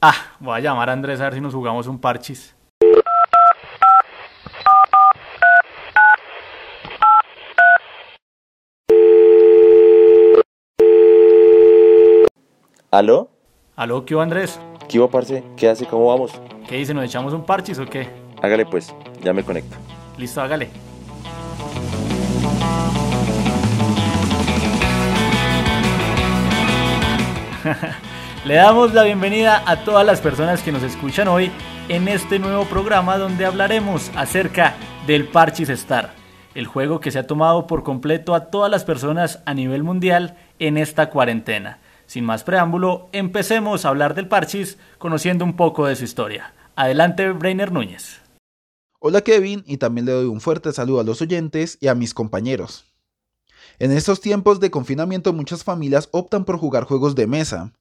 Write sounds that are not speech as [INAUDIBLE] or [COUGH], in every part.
Ah, voy a llamar a Andrés a ver si nos jugamos un parchis. ¿Aló? ¿Aló, qué hubo, Andrés? ¿Qué hubo, parce? ¿Qué hace? ¿Cómo vamos? ¿Qué dice? ¿Nos echamos un parchis o qué? Hágale pues, ya me conecto. Listo, hágale. [LAUGHS] Le damos la bienvenida a todas las personas que nos escuchan hoy en este nuevo programa donde hablaremos acerca del Parchis Star, el juego que se ha tomado por completo a todas las personas a nivel mundial en esta cuarentena. Sin más preámbulo, empecemos a hablar del Parchis conociendo un poco de su historia. Adelante, Brainer Núñez. Hola Kevin y también le doy un fuerte saludo a los oyentes y a mis compañeros. En estos tiempos de confinamiento muchas familias optan por jugar juegos de mesa.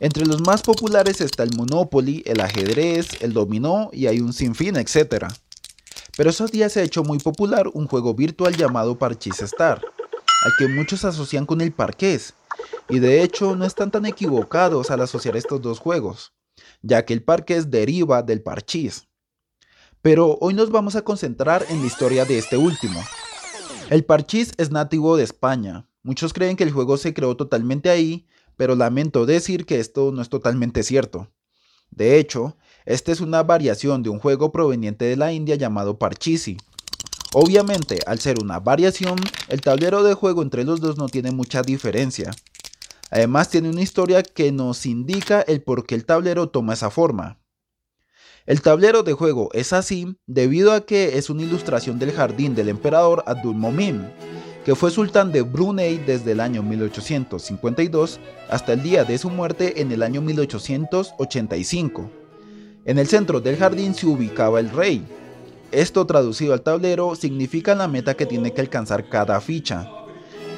Entre los más populares está el Monopoly, el ajedrez, el dominó y hay un sinfín, etc. Pero esos días se ha hecho muy popular un juego virtual llamado Parchís Star, al que muchos asocian con el parqués, y de hecho no están tan equivocados al asociar estos dos juegos, ya que el parqués deriva del parchís. Pero hoy nos vamos a concentrar en la historia de este último. El parchís es nativo de España. Muchos creen que el juego se creó totalmente ahí, pero lamento decir que esto no es totalmente cierto. De hecho, esta es una variación de un juego proveniente de la India llamado Parchisi. Obviamente, al ser una variación, el tablero de juego entre los dos no tiene mucha diferencia. Además tiene una historia que nos indica el por qué el tablero toma esa forma. El tablero de juego es así debido a que es una ilustración del jardín del emperador Abdul Momim, que fue sultán de Brunei desde el año 1852 hasta el día de su muerte en el año 1885. En el centro del jardín se ubicaba el rey. Esto traducido al tablero significa la meta que tiene que alcanzar cada ficha.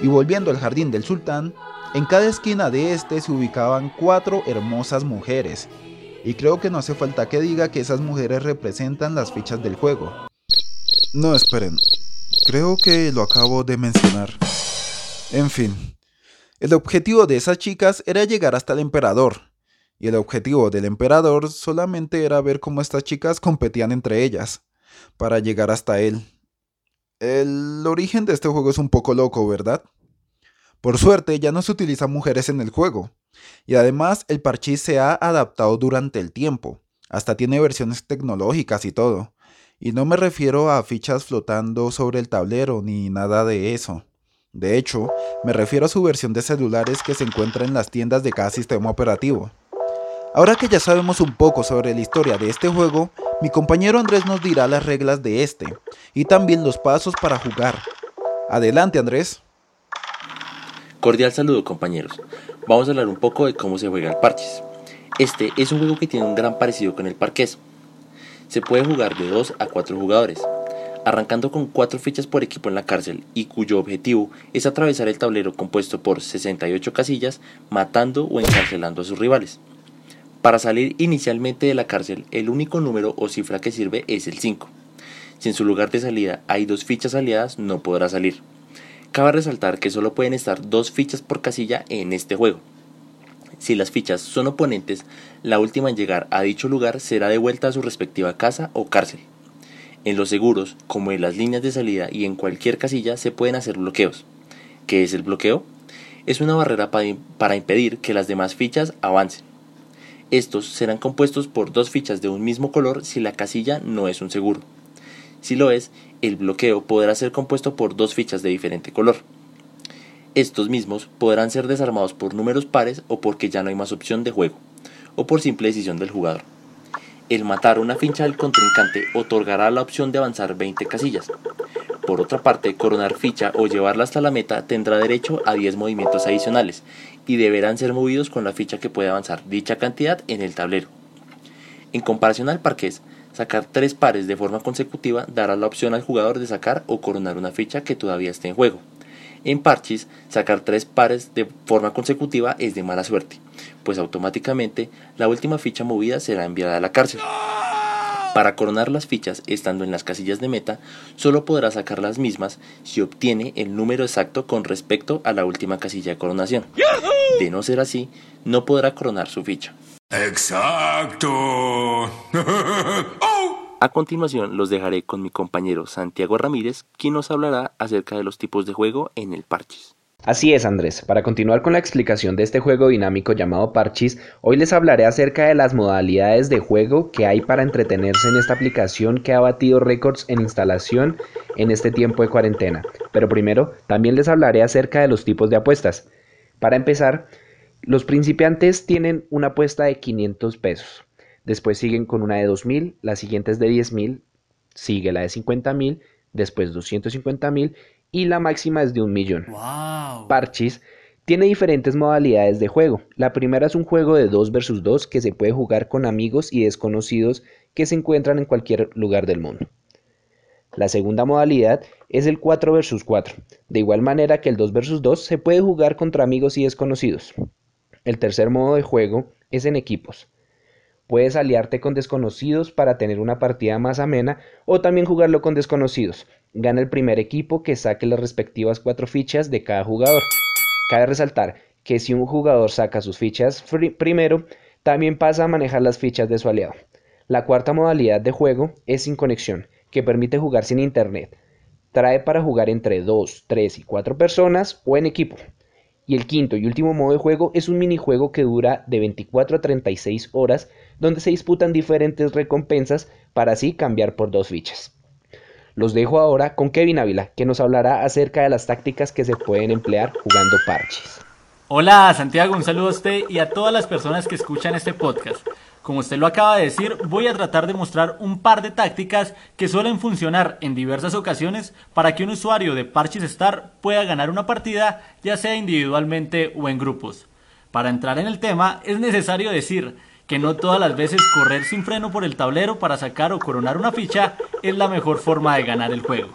Y volviendo al jardín del sultán, en cada esquina de este se ubicaban cuatro hermosas mujeres, y creo que no hace falta que diga que esas mujeres representan las fichas del juego. No, esperen, creo que lo acabo de mencionar. En fin, el objetivo de esas chicas era llegar hasta el emperador, y el objetivo del emperador solamente era ver cómo estas chicas competían entre ellas, para llegar hasta él. El origen de este juego es un poco loco, ¿verdad? Por suerte ya no se utilizan mujeres en el juego, y además el parchís se ha adaptado durante el tiempo, hasta tiene versiones tecnológicas y todo, y no me refiero a fichas flotando sobre el tablero ni nada de eso. De hecho, me refiero a su versión de celulares que se encuentra en las tiendas de cada sistema operativo. Ahora que ya sabemos un poco sobre la historia de este juego, mi compañero Andrés nos dirá las reglas de este y también los pasos para jugar. Adelante Andrés. Cordial saludo compañeros. Vamos a hablar un poco de cómo se juega el parches. Este es un juego que tiene un gran parecido con el parqués. Se puede jugar de 2 a 4 jugadores, arrancando con 4 fichas por equipo en la cárcel y cuyo objetivo es atravesar el tablero compuesto por 68 casillas matando o encarcelando a sus rivales. Para salir inicialmente de la cárcel, el único número o cifra que sirve es el 5. Si en su lugar de salida hay dos fichas aliadas, no podrá salir. Cabe resaltar que solo pueden estar dos fichas por casilla en este juego. Si las fichas son oponentes, la última en llegar a dicho lugar será devuelta a su respectiva casa o cárcel. En los seguros, como en las líneas de salida y en cualquier casilla, se pueden hacer bloqueos. ¿Qué es el bloqueo? Es una barrera para impedir que las demás fichas avancen. Estos serán compuestos por dos fichas de un mismo color si la casilla no es un seguro. Si lo es, el bloqueo podrá ser compuesto por dos fichas de diferente color. Estos mismos podrán ser desarmados por números pares o porque ya no hay más opción de juego, o por simple decisión del jugador. El matar una ficha del contrincante otorgará la opción de avanzar 20 casillas. Por otra parte, coronar ficha o llevarla hasta la meta tendrá derecho a 10 movimientos adicionales y deberán ser movidos con la ficha que puede avanzar dicha cantidad en el tablero. En comparación al parqués, Sacar tres pares de forma consecutiva dará la opción al jugador de sacar o coronar una ficha que todavía esté en juego. En parches, sacar tres pares de forma consecutiva es de mala suerte, pues automáticamente la última ficha movida será enviada a la cárcel. Para coronar las fichas estando en las casillas de meta, solo podrá sacar las mismas si obtiene el número exacto con respecto a la última casilla de coronación. De no ser así, no podrá coronar su ficha. Exacto. [LAUGHS] A continuación los dejaré con mi compañero Santiago Ramírez, quien nos hablará acerca de los tipos de juego en el Parchis. Así es, Andrés. Para continuar con la explicación de este juego dinámico llamado Parchis, hoy les hablaré acerca de las modalidades de juego que hay para entretenerse en esta aplicación que ha batido récords en instalación en este tiempo de cuarentena. Pero primero, también les hablaré acerca de los tipos de apuestas. Para empezar, los principiantes tienen una apuesta de 500 pesos. Después siguen con una de 2000, la siguiente es de 10000, sigue la de 50000, después 250.000 y la máxima es de un millón. Parchis tiene diferentes modalidades de juego. La primera es un juego de 2 versus 2 que se puede jugar con amigos y desconocidos que se encuentran en cualquier lugar del mundo. La segunda modalidad es el 4 versus 4. De igual manera que el 2 versus 2 se puede jugar contra amigos y desconocidos. El tercer modo de juego es en equipos. Puedes aliarte con desconocidos para tener una partida más amena o también jugarlo con desconocidos. Gana el primer equipo que saque las respectivas cuatro fichas de cada jugador. Cabe resaltar que si un jugador saca sus fichas primero, también pasa a manejar las fichas de su aliado. La cuarta modalidad de juego es sin conexión, que permite jugar sin internet. Trae para jugar entre 2, 3 y 4 personas o en equipo. Y el quinto y último modo de juego es un minijuego que dura de 24 a 36 horas, donde se disputan diferentes recompensas para así cambiar por dos fichas. Los dejo ahora con Kevin Ávila, que nos hablará acerca de las tácticas que se pueden emplear jugando parches. Hola Santiago, un saludo a usted y a todas las personas que escuchan este podcast. Como usted lo acaba de decir, voy a tratar de mostrar un par de tácticas que suelen funcionar en diversas ocasiones para que un usuario de Parches Star pueda ganar una partida, ya sea individualmente o en grupos. Para entrar en el tema, es necesario decir que no todas las veces correr sin freno por el tablero para sacar o coronar una ficha es la mejor forma de ganar el juego.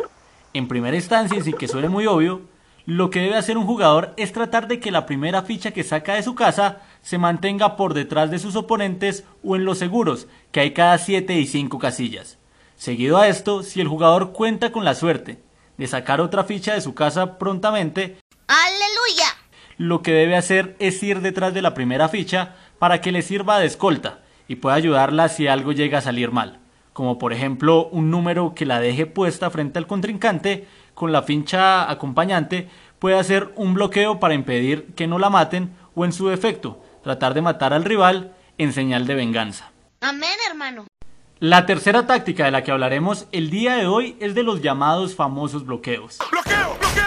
En primera instancia, y sin que suene muy obvio, lo que debe hacer un jugador es tratar de que la primera ficha que saca de su casa se mantenga por detrás de sus oponentes o en los seguros, que hay cada 7 y 5 casillas. Seguido a esto, si el jugador cuenta con la suerte de sacar otra ficha de su casa prontamente, ¡Aleluya! Lo que debe hacer es ir detrás de la primera ficha para que le sirva de escolta y pueda ayudarla si algo llega a salir mal, como por ejemplo un número que la deje puesta frente al contrincante con la ficha acompañante puede hacer un bloqueo para impedir que no la maten o en su defecto tratar de matar al rival en señal de venganza. Amén, hermano. La tercera táctica de la que hablaremos el día de hoy es de los llamados famosos bloqueos. Bloqueo, bloqueo, bloqueo,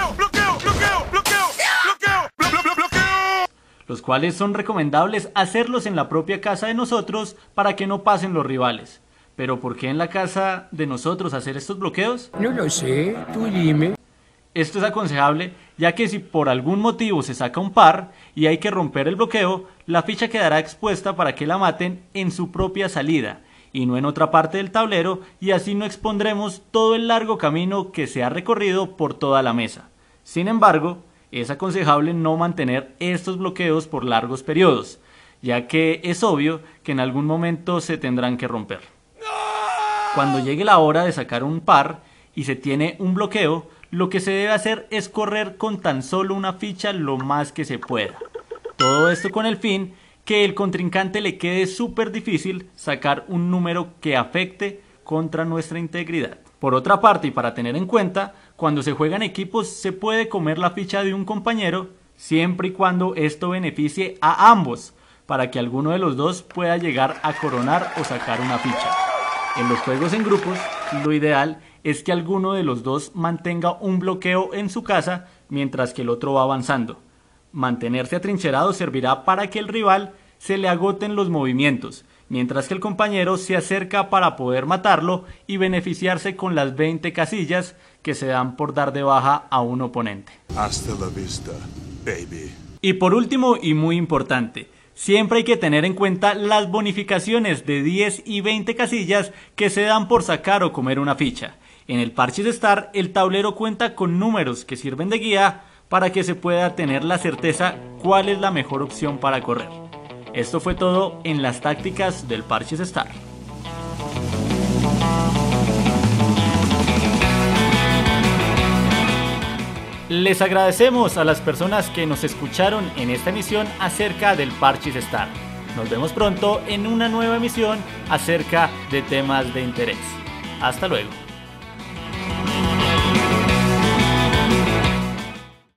Los cuales son recomendables hacerlos en la propia casa de nosotros para que no pasen los rivales. Pero ¿por qué en la casa de nosotros hacer estos bloqueos? No lo sé, tú dime. Esto es aconsejable ya que si por algún motivo se saca un par y hay que romper el bloqueo, la ficha quedará expuesta para que la maten en su propia salida y no en otra parte del tablero y así no expondremos todo el largo camino que se ha recorrido por toda la mesa. Sin embargo, es aconsejable no mantener estos bloqueos por largos periodos, ya que es obvio que en algún momento se tendrán que romper. Cuando llegue la hora de sacar un par y se tiene un bloqueo, lo que se debe hacer es correr con tan solo una ficha lo más que se pueda. Todo esto con el fin que el contrincante le quede súper difícil sacar un número que afecte contra nuestra integridad. Por otra parte, y para tener en cuenta, cuando se juegan equipos se puede comer la ficha de un compañero siempre y cuando esto beneficie a ambos, para que alguno de los dos pueda llegar a coronar o sacar una ficha. En los juegos en grupos, lo ideal es que alguno de los dos mantenga un bloqueo en su casa mientras que el otro va avanzando. Mantenerse atrincherado servirá para que el rival se le agoten los movimientos, mientras que el compañero se acerca para poder matarlo y beneficiarse con las 20 casillas que se dan por dar de baja a un oponente. Hasta la vista, baby. Y por último y muy importante, Siempre hay que tener en cuenta las bonificaciones de 10 y 20 casillas que se dan por sacar o comer una ficha. En el Parches Star el tablero cuenta con números que sirven de guía para que se pueda tener la certeza cuál es la mejor opción para correr. Esto fue todo en las tácticas del Parches Star. Les agradecemos a las personas que nos escucharon en esta emisión acerca del Parchis Star. Nos vemos pronto en una nueva emisión acerca de temas de interés. Hasta luego.